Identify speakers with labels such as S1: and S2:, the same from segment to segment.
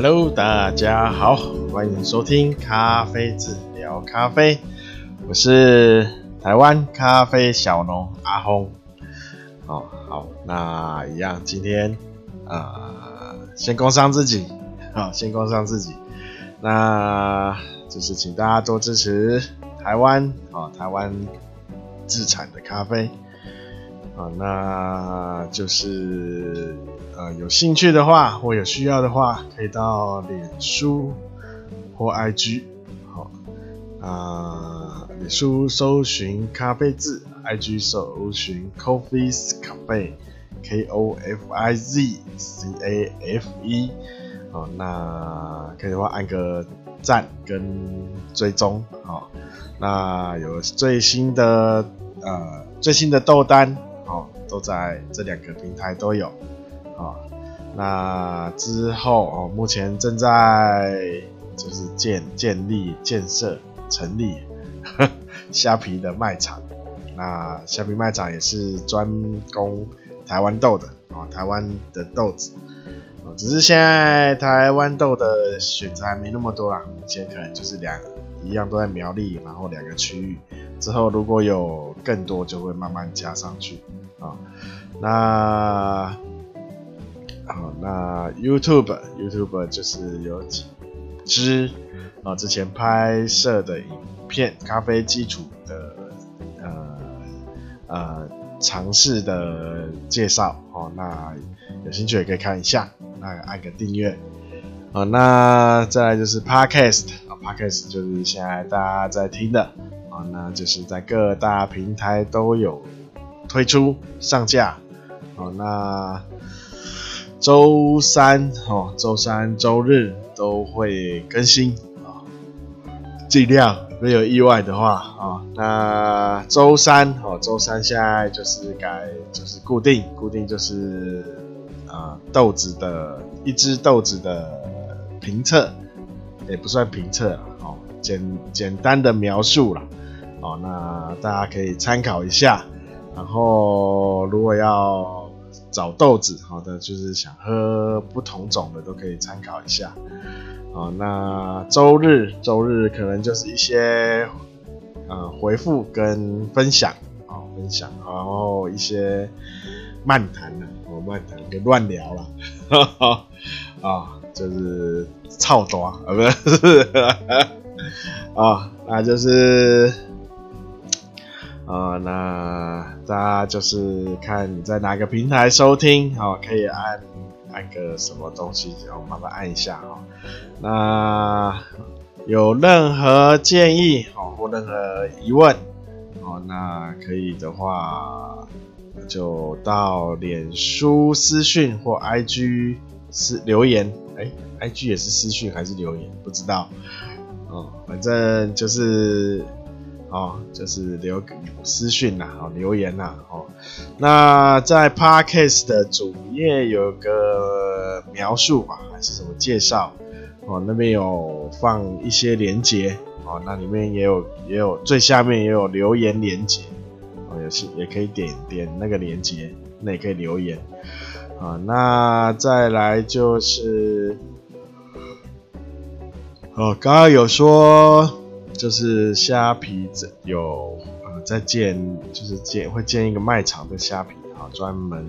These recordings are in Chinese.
S1: Hello，大家好，欢迎收听咖啡治疗咖啡，我是台湾咖啡小农阿轰。哦，好，那一样，今天啊、先工商自己，好，先工商自己，那就是请大家多支持台湾，啊，台湾自产的咖啡，啊，那就是呃，有兴趣的话或有需要的话，可以到脸书或 IG，好，啊，脸书搜寻咖啡字。IG 搜寻 Coffee's Cafe，K O F I Z C A F E，好，那可以的话按个赞跟追踪，好，那有最新的呃最新的豆单，好，都在这两个平台都有，啊，那之后哦，目前正在就是建建立建设成立 虾皮的卖场。那虾皮卖场也是专供台湾豆的啊，台湾的豆子，只是现在台湾豆的选择还没那么多啦，目前可能就是两一样都在苗栗，然后两个区域，之后如果有更多就会慢慢加上去啊。那好，那 YouTube YouTube 就是有几支啊，之前拍摄的影片，咖啡基础的。呃，尝试的介绍哦，那有兴趣也可以看一下，那按个订阅，好，那再来就是 Podcast 啊，Podcast 就是现在大家在听的啊，那就是在各大平台都有推出上架，好，那周三哦，周三周日都会更新啊，尽量。没有意外的话啊，那周三哦，周三现在就是改，就是固定，固定就是啊豆子的一只豆子的评测，也不算评测哦，简简单的描述啦，哦，那大家可以参考一下，然后如果要找豆子，好的，就是想喝不同种的都可以参考一下。啊，那周日周日可能就是一些呃回复跟分享啊，分享，然后一些漫谈呢，哦漫谈跟乱聊了，啊，就是操多啊，不是，啊，那就是啊，那大家就是看在哪个平台收听，好，可以按。按个什么东西，然后慢慢按一下哈。那有任何建议哦，或任何疑问哦，那可以的话就到脸书私讯或 IG 私留言。哎，IG 也是私讯还是留言？不知道哦，反正就是。哦，就是留私讯呐，哦，留言呐，哦，那在 Podcast 的主页有个描述吧，还是什么介绍？哦，那边有放一些连接，哦，那里面也有也有最下面也有留言连接，哦，也是也可以点点那个连接，那也可以留言，啊，那再来就是，哦，刚刚有说。就是虾皮有呃在建，就是建会建一个卖场的虾皮啊，专门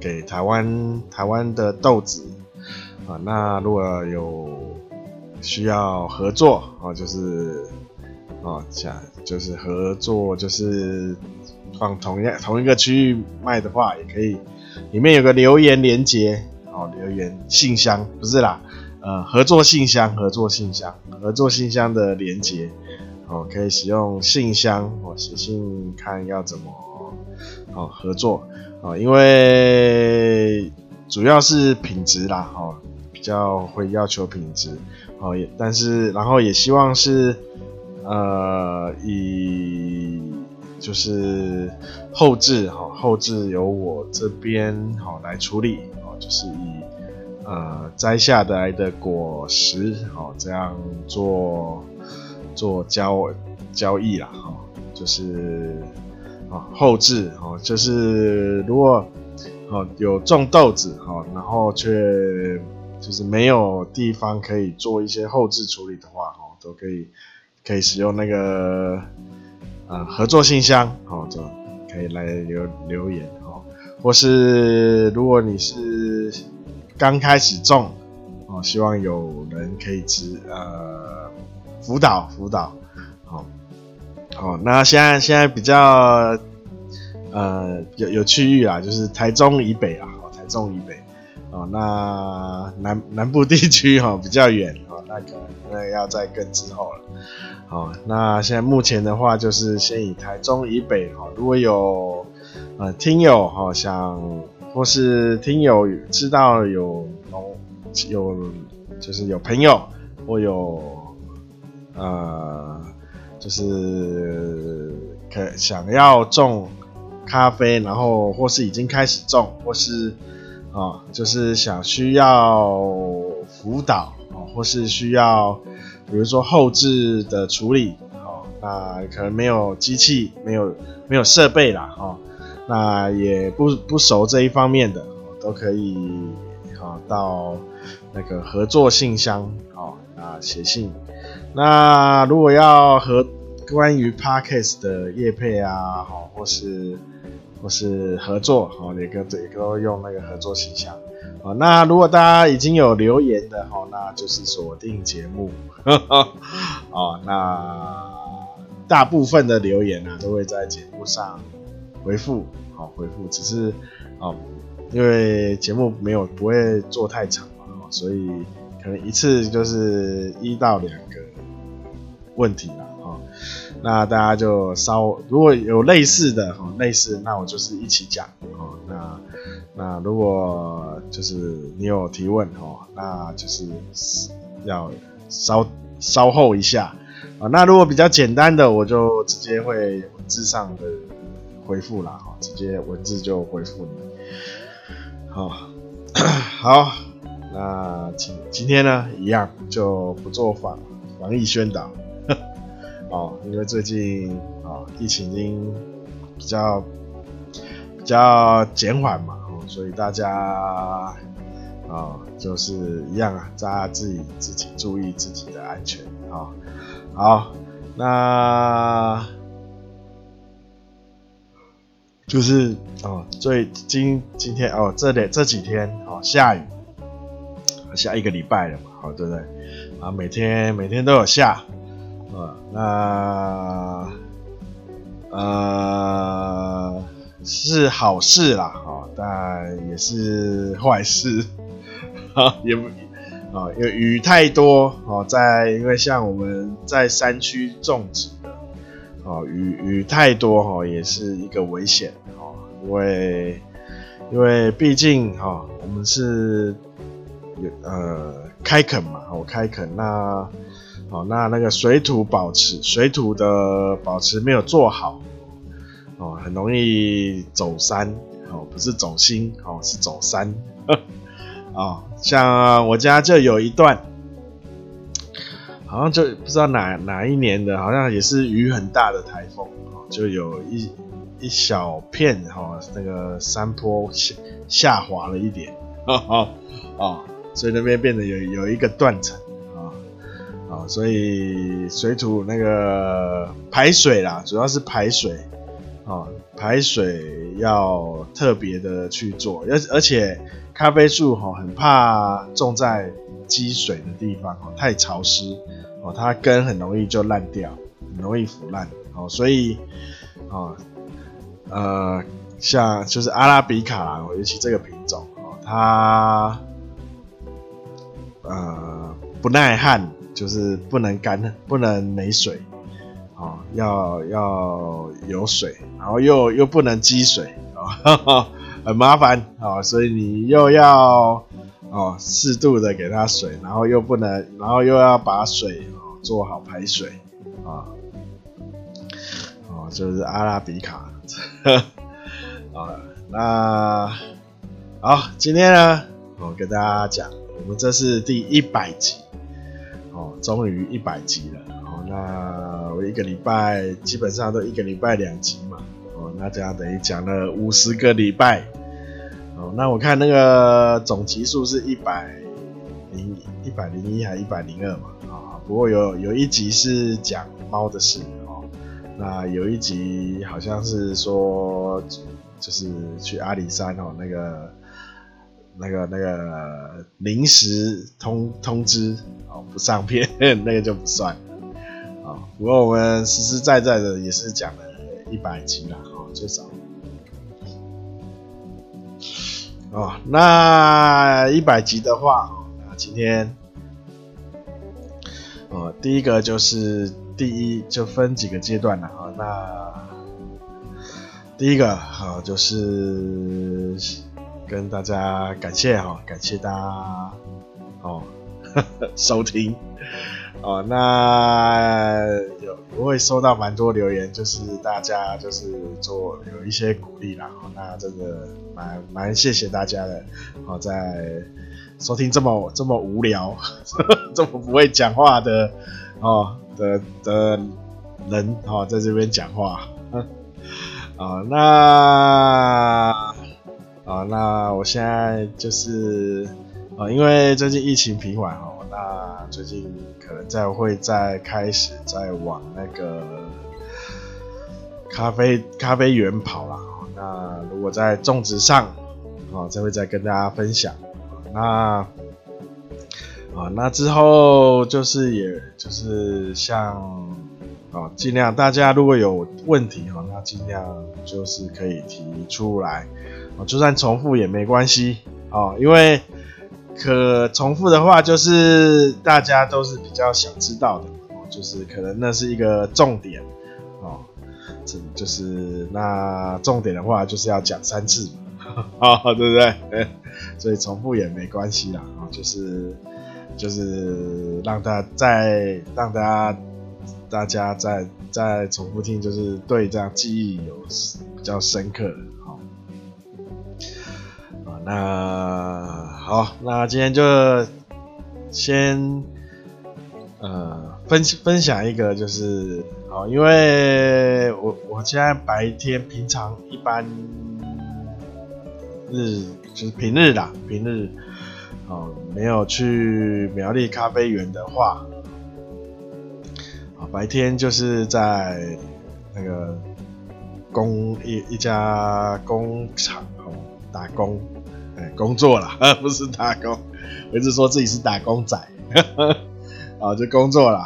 S1: 给台湾台湾的豆子啊。那如果有需要合作啊，就是啊，想就是合作，就是放同样同一个区域卖的话，也可以。里面有个留言连接哦，留言信箱不是啦。呃，合作信箱，合作信箱，合作信箱的连接，哦，可以使用信箱，哦，写信看要怎么，哦，合作，哦，因为主要是品质啦，哦，比较会要求品质，哦，也但是然后也希望是，呃，以就是后置，哈，后置由我这边好来处理，哦，就是以。呃，摘下来的果实，哦，这样做做交交易啦，哈，就是啊后置，哦，就是如果哦有种豆子，哈，然后却就是没有地方可以做一些后置处理的话，哦，都可以可以使用那个呃合作信箱，哦，就可以来留留言，哦，或是如果你是刚开始种，哦，希望有人可以指呃辅导辅导，好，哦，那现在现在比较呃有有区域啊，就是台中以北啊，台中以北。哦，那南南部地区哈 比较远哦，那可能那要再更之后了。好，那现在目前的话，就是先以台中以北哈，如果有呃听友哈想，或是听友知道有农有就是有朋友或有呃就是可想要种咖啡，然后或是已经开始种，或是。啊、就是想需要辅导啊、或是需要，比如说后置的处理，啊，那可能没有机器，没有没有设备啦，哈、哦，那也不不熟这一方面的，都可以，好、哦、到那个合作信箱，好、哦，那写信。那如果要和关于 Podcast 的业配啊，好、或是。或是合作哦，也跟也都用那个合作信箱哦。那如果大家已经有留言的哈，那就是锁定节目 哦。那大部分的留言呢、啊，都会在节目上回复，好回复。只是哦，因为节目没有不会做太长嘛，所以可能一次就是一到两个问题啦。那大家就稍如果有类似的哈，类似那我就是一起讲哦。那那如果就是你有提问哦，那就是要稍稍后一下啊。那如果比较简单的，我就直接会文字上的回复了哈，直接文字就回复你。好，好，那今今天呢一样就不做防防疫宣导。哦，因为最近啊、哦，疫情已经比较比较减缓嘛，哦，所以大家啊、哦，就是一样啊，大家自己自己注意自己的安全啊、哦。好，那就是哦，最今今天哦，这里这几天哦下雨，下一个礼拜了嘛，好、哦，对不对？啊，每天每天都有下。啊，那呃是好事啦，哦，但也是坏事，哈，也不啊，因为雨太多哦，在因为像我们在山区种植，哦，雨雨太多哈，也是一个危险哦，因为因为毕竟哈，我们是有呃开垦嘛，哦，开垦那。好，那那个水土保持，水土的保持没有做好，哦，很容易走山，哦，不是走心，哦，是走山，哦，像我家就有一段，好像就不知道哪哪一年的，好像也是雨很大的台风，就有一一小片，哈，那个山坡下下滑了一点，哦，哦，所以那边变得有有一个断层。啊，所以水土那个排水啦，主要是排水，啊，排水要特别的去做，而而且咖啡树哈很怕种在积水的地方哦，太潮湿哦，它根很容易就烂掉，很容易腐烂哦，所以啊，呃，像就是阿拉比卡啦，尤其这个品种哦，它呃不耐旱。就是不能干，不能没水，哦，要要有水，然后又又不能积水，哦，很麻烦，哦，所以你又要哦适度的给它水，然后又不能，然后又要把水哦做好排水，啊，哦，就是阿拉比卡，啊，那好，今天呢，我跟大家讲，我们这是第一百集。哦，终于一百集了。那我一个礼拜基本上都一个礼拜两集嘛。哦，那这样等于讲了五十个礼拜。哦，那我看那个总集数是一百零一百零一还一百零二嘛啊，不过有有一集是讲猫的事哦，那有一集好像是说就是去阿里山哦，那个那个那个临时通通知哦不上片，那个就不算啊。不过我们实实在在的也是讲了一百集啦，哦最少。哦，那一百集的话，那今天，哦，第一个就是第一就分几个阶段了啊。那第一个好就是跟大家感谢哈，感谢大家哦 收听。哦，那有我会收到蛮多留言，就是大家就是做有一些鼓励啦，哦，那真的蛮蛮谢谢大家的，哦，在收听这么这么无聊、这么不会讲话的哦的的人，哦，在这边讲话，啊、哦，那啊、哦，那我现在就是啊、因为最近疫情平缓哦。那最近可能再会再开始在往那个咖啡咖啡园跑啦。那如果在种植上，啊，再会再跟大家分享。那啊，那之后就是也就是像啊，尽量大家如果有问题哈，那尽量就是可以提出来，啊，就算重复也没关系啊，因为。可重复的话，就是大家都是比较想知道的，就是可能那是一个重点哦，这就是那重点的话，就是要讲三次嘛，哦，对不对？所以重复也没关系啦，哦，就是就是让大再让大家大家再再重复听，就是对这样记忆有比较深刻的，好，啊，那。好，那今天就先呃分分享一个，就是好，因为我我现在白天平常一般日就是平日啦，平日哦没有去苗栗咖啡园的话，啊白天就是在那个工一一家工厂哦打工。工作了，不是打工。我一直说自己是打工仔，啊，就工作了。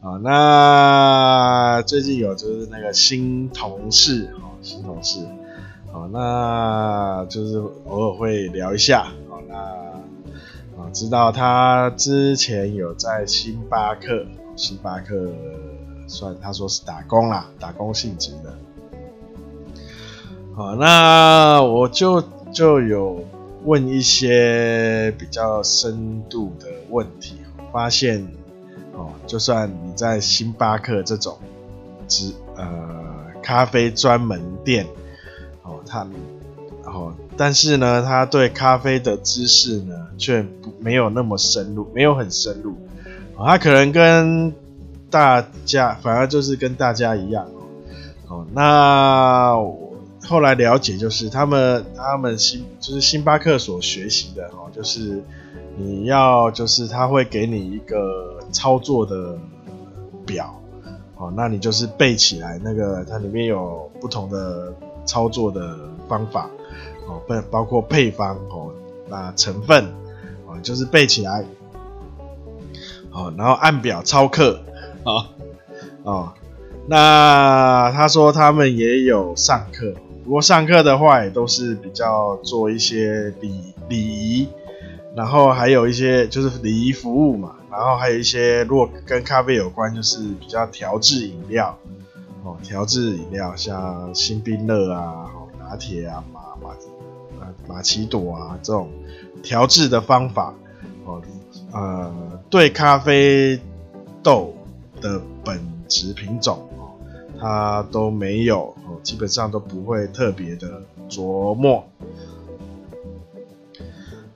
S1: 啊，那最近有就是那个新同事，哦，新同事，哦，那就是偶尔会聊一下。哦，那啊，知道他之前有在星巴克，星巴克算他说是打工啦，打工性质的。好，那我就就有。问一些比较深度的问题，发现哦，就算你在星巴克这种只呃咖啡专门店哦，他然后但是呢，他对咖啡的知识呢却不没有那么深入，没有很深入，他可能跟大家反而就是跟大家一样哦，那。后来了解，就是他们他们星就是星巴克所学习的哦，就是你要就是他会给你一个操作的表哦，那你就是背起来，那个它里面有不同的操作的方法哦，包包括配方哦，那成分哦，就是背起来哦，然后按表操课哦哦，那他说他们也有上课。不过上课的话，也都是比较做一些礼礼仪，然后还有一些就是礼仪服务嘛，然后还有一些如果跟咖啡有关，就是比较调制饮料哦，调制饮料像星冰乐啊、拿铁啊、马马马奇朵啊这种调制的方法哦，呃，对咖啡豆的本质品种。他都没有哦，基本上都不会特别的琢磨。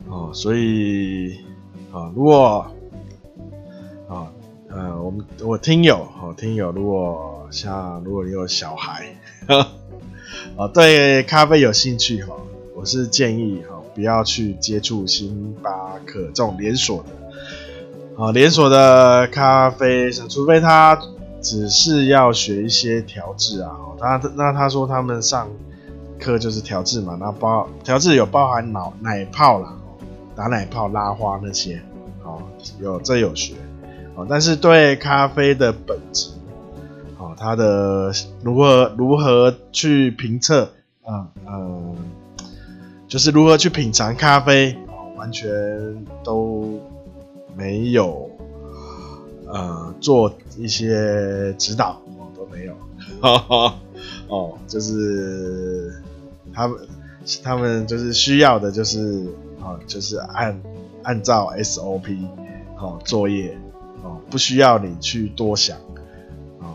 S1: 哦，所以啊，如果啊呃，我们我听友哦，听友如果像如果你有小孩，啊 对咖啡有兴趣哈，我是建议哈，不要去接触星巴克这种连锁的啊，连锁的咖啡，除非他只是要学一些调制啊。他那他说他们上课就是调制嘛，那包调制有包含脑奶泡啦，打奶泡、拉花那些，哦，有这有学，哦，但是对咖啡的本质，哦，它的如何如何去评测，嗯嗯，就是如何去品尝咖啡，哦，完全都没有，呃，做一些指导，哦，都没有。哦，就是他们，他们就是需要的，就是哦，就是按按照 SOP 哦作业哦，不需要你去多想哦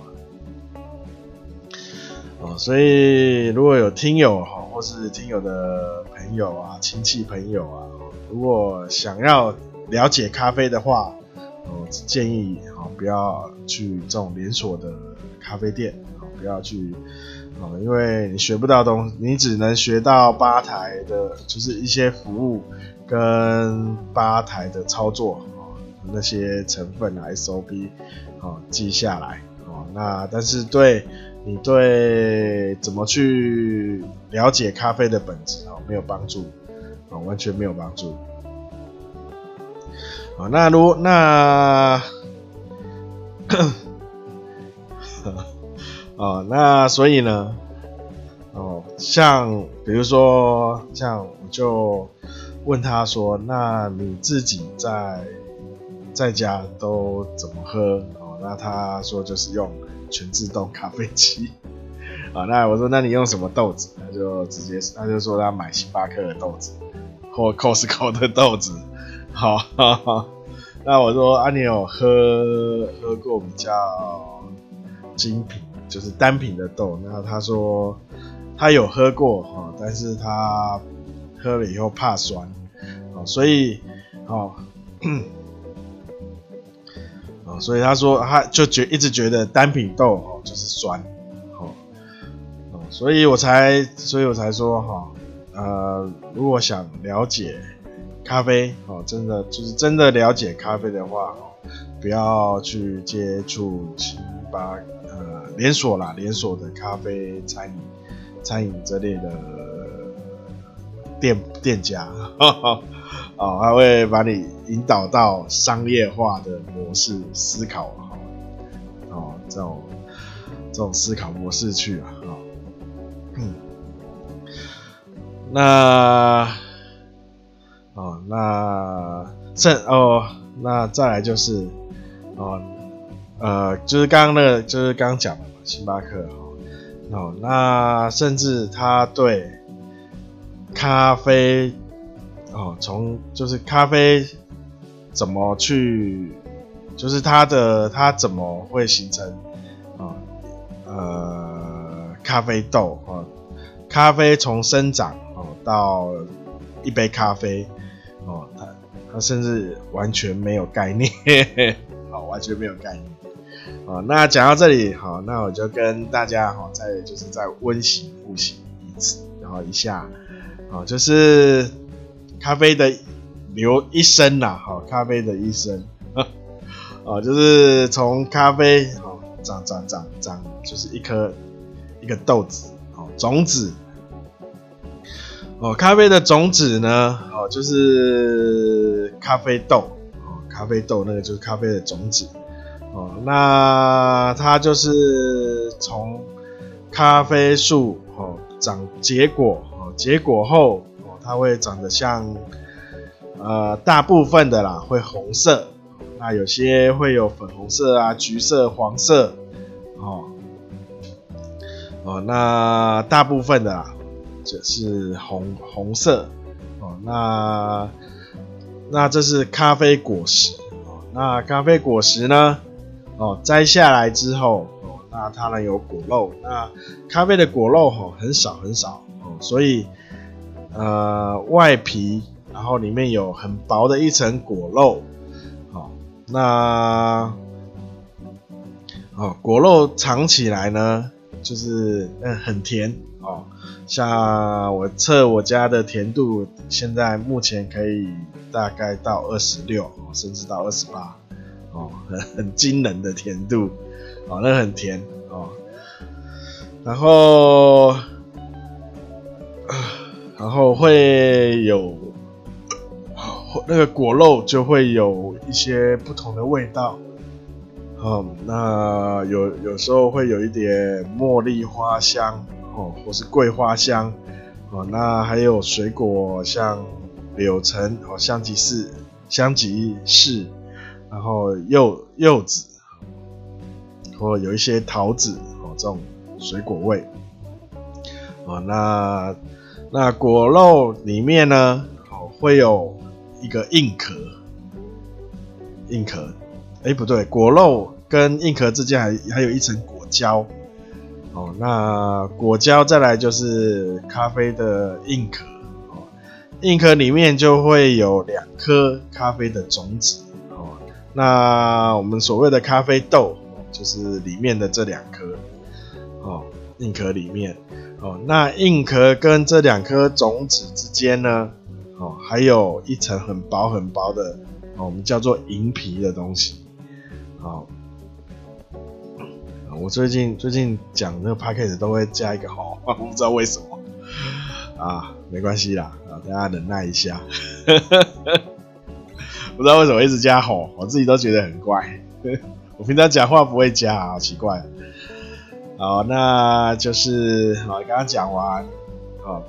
S1: 哦，所以如果有听友哈，或是听友的朋友啊、亲戚朋友啊，如果想要了解咖啡的话，哦，建议哦不要去这种连锁的咖啡店，哦，不要去。哦，因为你学不到东西，你只能学到吧台的，就是一些服务跟吧台的操作哦，那些成分啊 SOP 哦记下来哦，那但是对你对怎么去了解咖啡的本质哦没有帮助哦，完全没有帮助。哦，那如那。哦，那所以呢，哦，像比如说，像我就问他说，那你自己在在家都怎么喝？哦，那他说就是用全自动咖啡机。啊，那我说那你用什么豆子？他就直接他就说他买星巴克的豆子或 Costco 的豆子。好，哈哈，那我说啊，你有喝喝过比较精品？就是单品的豆，然后他说他有喝过哈，但是他喝了以后怕酸，哦所以 哦，所以他说他就觉一直觉得单品豆哦就是酸，哦，所以我才所以我才说哈，呃，如果想了解咖啡哦，真的就是真的了解咖啡的话哦，不要去接触星巴。连锁啦，连锁的咖啡餐饮、餐饮这类的店店家，哈哈，哦，他会把你引导到商业化的模式思考，哈，哦，这种这种思考模式去啊，哦，嗯，那，那这哦，那再来就是，哦。呃，就是刚刚那个，就是刚讲的嘛，星巴克哈，哦，那甚至他对咖啡，哦，从就是咖啡怎么去，就是它的它怎么会形成啊，呃，咖啡豆啊，咖啡从生长哦到一杯咖啡哦，他他甚至完全没有概念，好，完全没有概念。哦，那讲到这里，好，那我就跟大家哈，再就是再温习复习一次，然后一下，哦，就是咖啡的流一生呐，好，咖啡的一生，啊，就是从咖啡哦长长长长，就是一颗一个豆子，哦，种子，哦，咖啡的种子呢，哦，就是咖啡豆，哦，咖啡豆那个就是咖啡的种子。哦，那它就是从咖啡树哦长结果哦，结果后哦，它会长得像呃大部分的啦会红色，那有些会有粉红色啊、橘色、黄色哦哦，那大部分的啦这是红红色哦，那那这是咖啡果实哦，那咖啡果实呢？哦，摘下来之后，哦，那它呢有果肉，那咖啡的果肉吼很少很少哦，所以呃外皮，然后里面有很薄的一层果肉，好，那哦果肉尝起来呢，就是嗯很甜哦，像我测我家的甜度，现在目前可以大概到二十六，甚至到二十八，哦，很 很惊人的甜度，哦，那很甜哦。然后，然后会有那个果肉就会有一些不同的味道。嗯，那有有时候会有一点茉莉花香哦，或是桂花香哦。那还有水果像柳橙哦，香吉士、香吉士，然后柚柚子，或有一些桃子哦，这种水果味哦。那那果肉里面呢，哦，会有一个硬壳，硬壳。哎，不对，果肉跟硬壳之间还还有一层果胶，哦，那果胶再来就是咖啡的硬壳，哦，硬壳里面就会有两颗咖啡的种子，哦，那我们所谓的咖啡豆就是里面的这两颗，哦，硬壳里面，哦，那硬壳跟这两颗种子之间呢，哦，还有一层很薄很薄的，哦，我们叫做银皮的东西。好，我最近最近讲那个 podcast 都会加一个齁，我 不知道为什么啊，没关系啦，啊，大家忍耐一下，不知道为什么一直加齁，我自己都觉得很怪，我平常讲话不会加，好奇怪。好，那就是好，刚刚讲完，啊，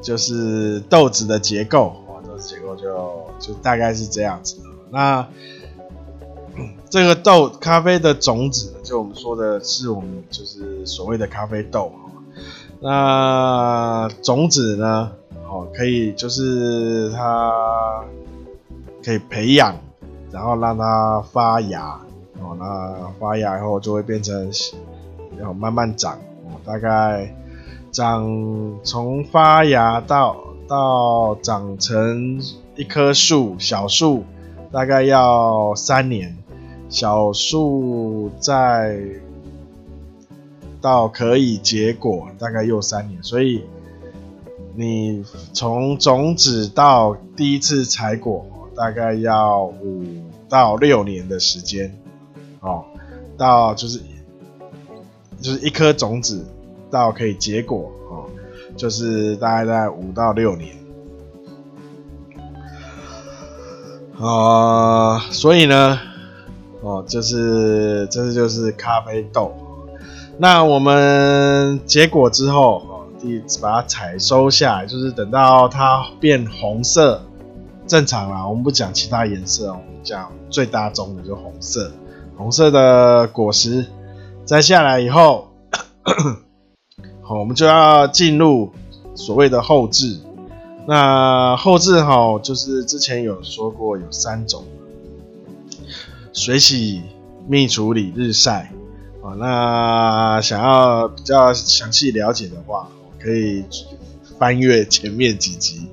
S1: 就是豆子的结构，啊，豆子结构就就大概是这样子，那。这个豆咖啡的种子，就我们说的是我们就是所谓的咖啡豆。那种子呢，哦，可以就是它可以培养，然后让它发芽，哦，那发芽以后就会变成，然后慢慢长，哦，大概长从发芽到到长成一棵树，小树大概要三年。小树在到可以结果，大概又三年，所以你从种子到第一次采果，大概要五到六年的时间，哦，到就是就是一颗种子到可以结果，哦，就是大概在五到六年，啊、所以呢。哦，就是这是就是咖啡豆，那我们结果之后，哦，第一次把它采收下来，就是等到它变红色，正常啦，我们不讲其他颜色，我们讲最大宗的就红色，红色的果实摘下来以后，好，我们就要进入所谓的后制，那后制哈，就是之前有说过有三种。水洗、蜜处理、日晒，啊，那想要比较详细了解的话，可以翻阅前面几集，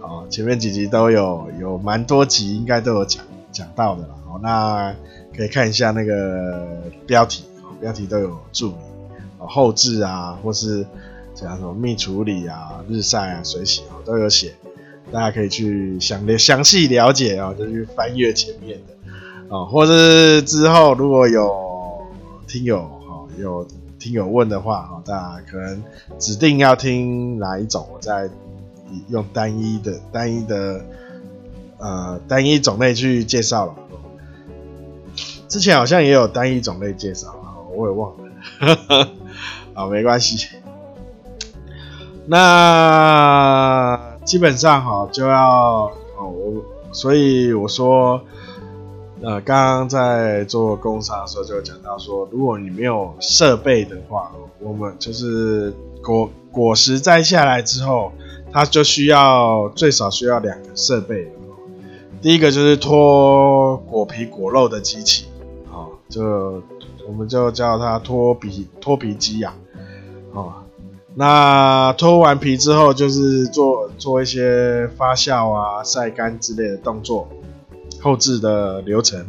S1: 啊，前面几集都有有蛮多集，应该都有讲讲到的了，哦，那可以看一下那个标题，标题都有注明，后置啊，或是讲什么蜜处理啊、日晒啊、水洗啊，都有写，大家可以去详详细了解啊，就去翻阅前面的。啊，或是之后如果有听友哈有听友问的话哈，大家可能指定要听哪一种，我再用单一的单一的呃单一种类去介绍了。之前好像也有单一种类介绍，我也忘了。好，没关系。那基本上哈就要哦我，所以我说。呃，刚刚在做工商的时候就讲到说，如果你没有设备的话，我们就是果果实摘下来之后，它就需要最少需要两个设备。第一个就是脱果皮果肉的机器，啊，就我们就叫它脱皮脱皮机呀，啊，那脱完皮之后就是做做一些发酵啊、晒干之类的动作。后制的流程，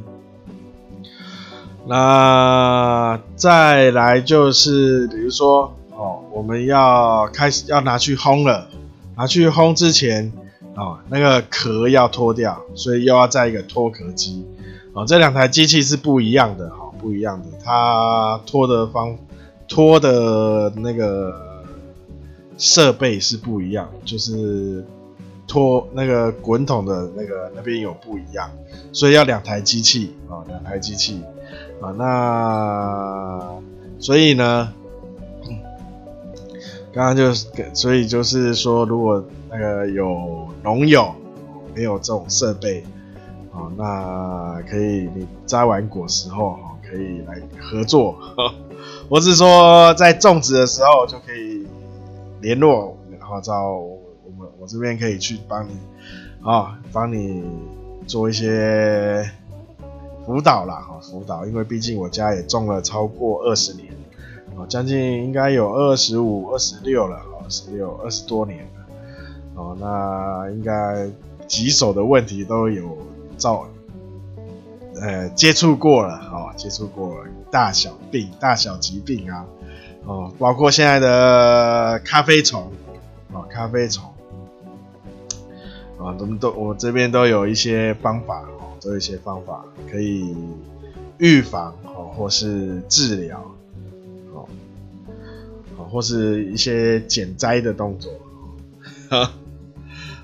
S1: 那再来就是，比如说哦，我们要开始要拿去烘了，拿去烘之前，哦，那个壳要脱掉，所以又要再一个脱壳机。哦，这两台机器是不一样的，哈，不一样的，它脱的方脱的那个设备是不一样，就是拖那个滚筒的那个那边有不一样，所以要两台机器啊，两台机器啊，那所以呢，刚刚就是，所以就是说，如果那个有农友没有这种设备。哦，那可以，你摘完果实后，可以来合作。我是说，在种植的时候就可以联络，然后找我，这边可以去帮你，啊，帮你做一些辅导啦，哈，辅导，因为毕竟我家也种了超过二十年，啊，将近应该有二十五、二十六了，二十六、二十多年了，哦，那应该棘手的问题都有。照，呃，接触过了，哦，接触过了大小病、大小疾病啊，哦，包括现在的咖啡虫，哦，咖啡虫，啊，我们都我这边都有一些方法，哦，都有一些方法可以预防，哦，或是治疗，哦，或是一些减灾的动作，啊，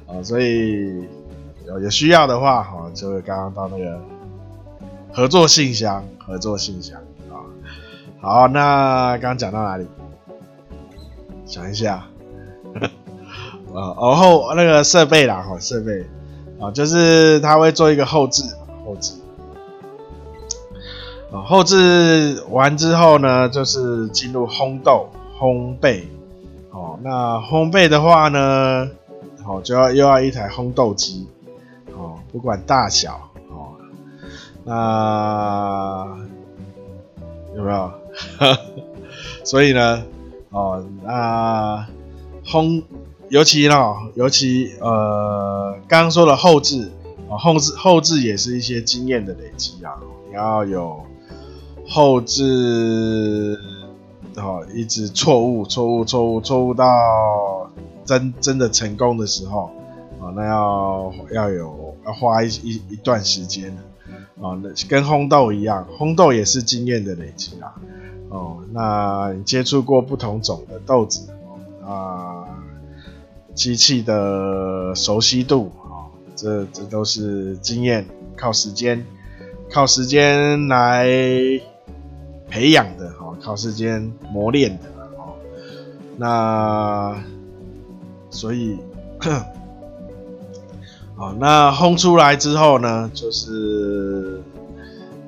S1: 啊，所以。有有需要的话，哈，就会刚刚到那个合作信箱，合作信箱啊。好，那刚讲到哪里？想一下，啊，然后那个设备啦，哈，设备啊，就是他会做一个后置，后置。啊，后置完之后呢，就是进入烘豆、烘焙。哦，那烘焙的话呢，好，就要又要一台烘豆机。哦不管大小哦，那有没有？所以呢，哦，那烘，尤其呢，尤其呃，刚刚说的后置啊，后置后置也是一些经验的累积啊。你要有后制，哦，一直错误、错误、错误、错误到真真的成功的时候啊，那要要有。要花一一一段时间啊，那跟烘豆一样，烘豆也是经验的累积啊。哦，那你接触过不同种的豆子啊，机器的熟悉度啊，这这都是经验，靠时间，靠时间来培养的哈，靠时间磨练的哦。那所以。哦，那烘出来之后呢，就是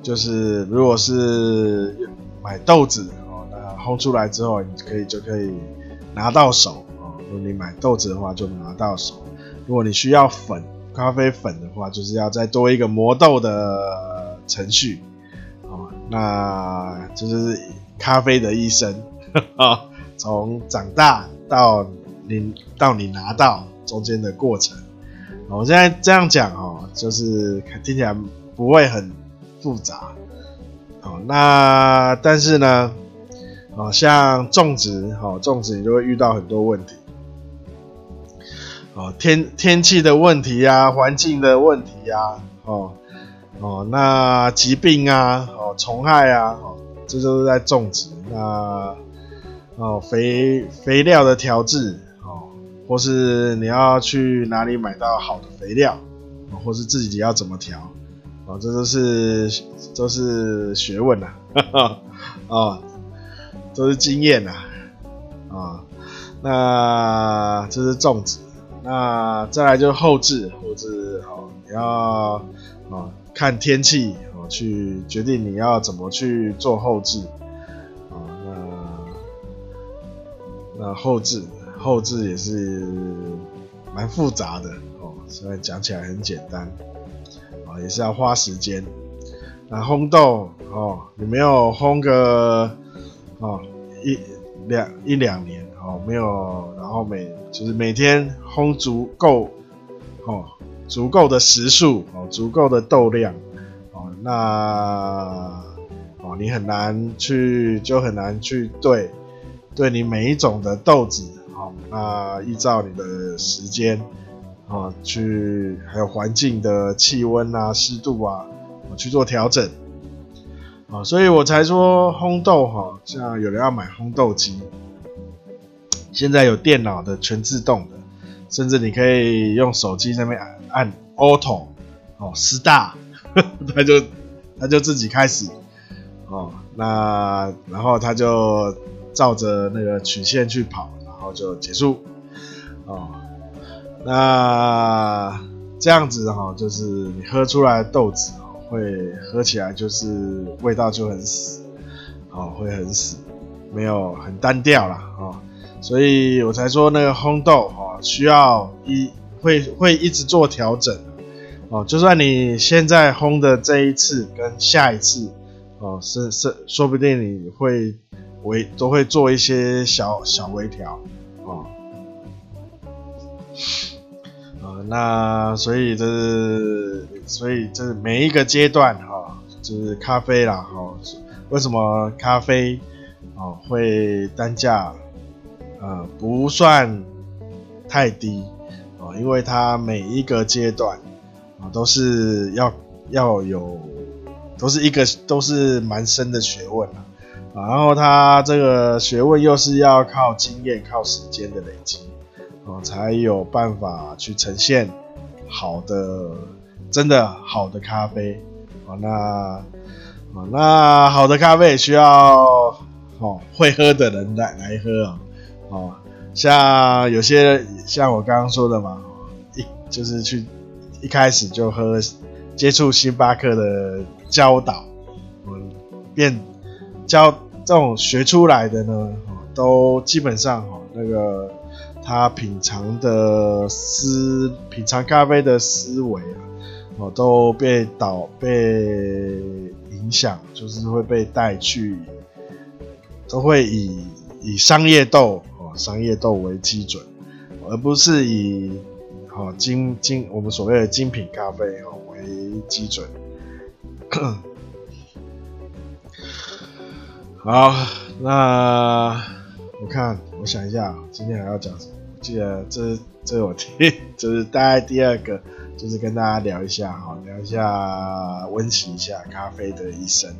S1: 就是，如果是买豆子哦，那烘出来之后，你可以就可以拿到手。如果你买豆子的话，就拿到手。如果你需要粉咖啡粉的话，就是要再多一个磨豆的程序哦。那就是咖啡的一生啊，从长大到你到你拿到中间的过程。我现在这样讲哦，就是听起来不会很复杂，哦，那但是呢，哦，像种植，哦，种植你就会遇到很多问题，哦，天天气的问题呀，环境的问题呀，哦，哦，那疾病啊，哦，虫害啊，哦，这都是在种植，那，哦，肥肥料的调制。哦或是你要去哪里买到好的肥料，或是自己要怎么调，哦，这都是都是学问呐，啊，都是经验呐，啊，那这是种植，那再来就是后置，后置好，你要啊看天气哦去决定你要怎么去做后置，啊，那那后置。后置也是蛮复杂的哦，虽然讲起来很简单啊，也是要花时间。那烘豆哦，你没有烘个哦一两一两年哦，没有，然后每就是每天烘足够哦，足够的时数哦，足够的豆量哦，那哦你很难去就很难去对。对你每一种的豆子，好，那依照你的时间，啊，去还有环境的气温啊、湿度啊，去做调整，啊，所以我才说烘豆哈，像有人要买烘豆机，现在有电脑的全自动的，甚至你可以用手机上面按按 Auto，哦 star，它就它就自己开始。哦，那然后他就照着那个曲线去跑，然后就结束。哦，那这样子哈、哦，就是你喝出来豆子哦，会喝起来就是味道就很死，哦，会很死，没有很单调啦。哦，所以我才说那个烘豆哦，需要一会会一直做调整。哦，就算你现在烘的这一次跟下一次。哦，是是，说不定你会微都会做一些小小微调，哦，啊，那所以这是，所以这是每一个阶段哈、哦，就是咖啡啦，哈、哦，为什么咖啡哦会单价呃不算太低哦，因为它每一个阶段啊、都是要要有。都是一个都是蛮深的学问啊，然后他这个学问又是要靠经验、靠时间的累积，哦，才有办法去呈现好的、真的好的咖啡，哦，那，哦，那好的咖啡也需要哦会喝的人来来喝啊，哦，哦像有些像我刚刚说的嘛，一就是去一开始就喝。接触星巴克的教导，嗯，变教这种学出来的呢，都基本上哈，那个他品尝的思品尝咖啡的思维啊，哦，都被导被影响，就是会被带去，都会以以商业豆哦，商业豆为基准，而不是以哦精精我们所谓的精品咖啡哦。为基准，好，那我看，我想一下，今天还要讲什么？我记得这这我听，就是大概第二个，就是跟大家聊一下哈，聊一下温习一下咖啡的一生，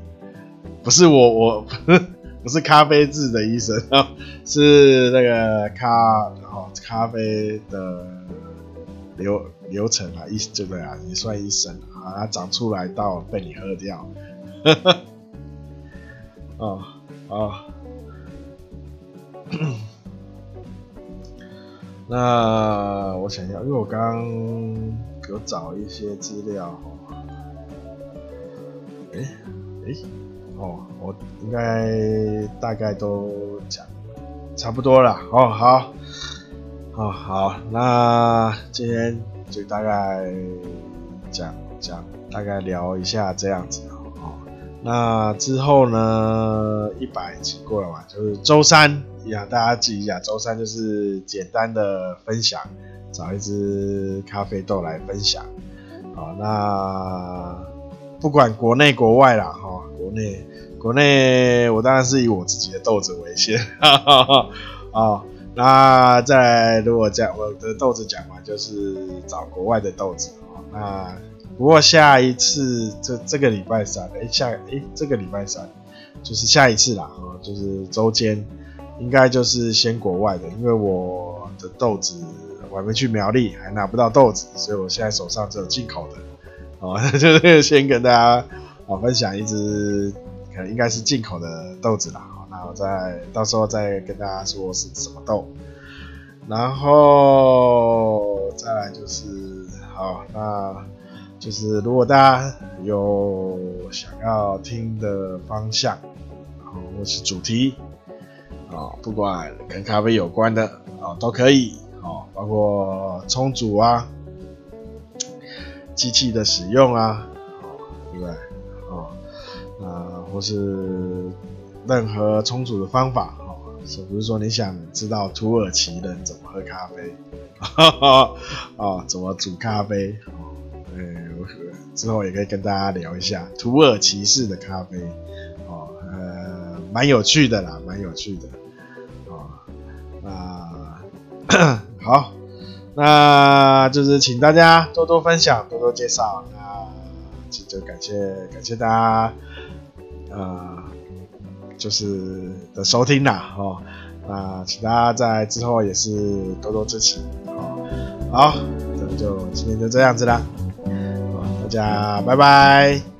S1: 不是我我不是咖啡渍的一生，是那个咖哦咖啡的流。流程啊，医这个啊，也算一生啊，它长出来到被你喝掉，哦 哦，那我想一下，因为我刚刚有找一些资料，哎哎哦，我应该大概都讲差不多了哦，好，哦好，那今天。就大概讲讲，大概聊一下这样子哦。那之后呢，一百集过了嘛，就是周三呀，大家记一下，周三就是简单的分享，找一只咖啡豆来分享。好，那不管国内国外啦，内国内我当然是以我自己的豆子为先，哈哈哈啊。那再，如果讲我的豆子讲完，就是找国外的豆子哦。那不过下一次这这个礼拜三，哎下哎这个礼拜三就是下一次啦，哦，就是周间应该就是先国外的，因为我的豆子我还没去苗栗，还拿不到豆子，所以我现在手上只有进口的哦，那 就是先跟大家啊分享一只可能应该是进口的豆子啦。那我再到时候再跟大家说是什么豆，然后再来就是好，那就是如果大家有想要听的方向，然后或是主题啊，不管跟咖啡有关的啊都可以啊，包括冲煮啊、机器的使用啊，对不对？啊，或是。任何充足的方法，哦，是不是说你想知道土耳其人怎么喝咖啡，哦，怎么煮咖啡，哦，我之后也可以跟大家聊一下土耳其式的咖啡，哦，呃，蛮有趣的啦，蛮有趣的，哦那 好，那就是请大家多多分享，多多介绍。那这就感谢感谢大家，呃，就是的收听啦，哦。那请大家在之后也是多多支持，哦。好，那就今天就这样子啦，好，大家拜拜。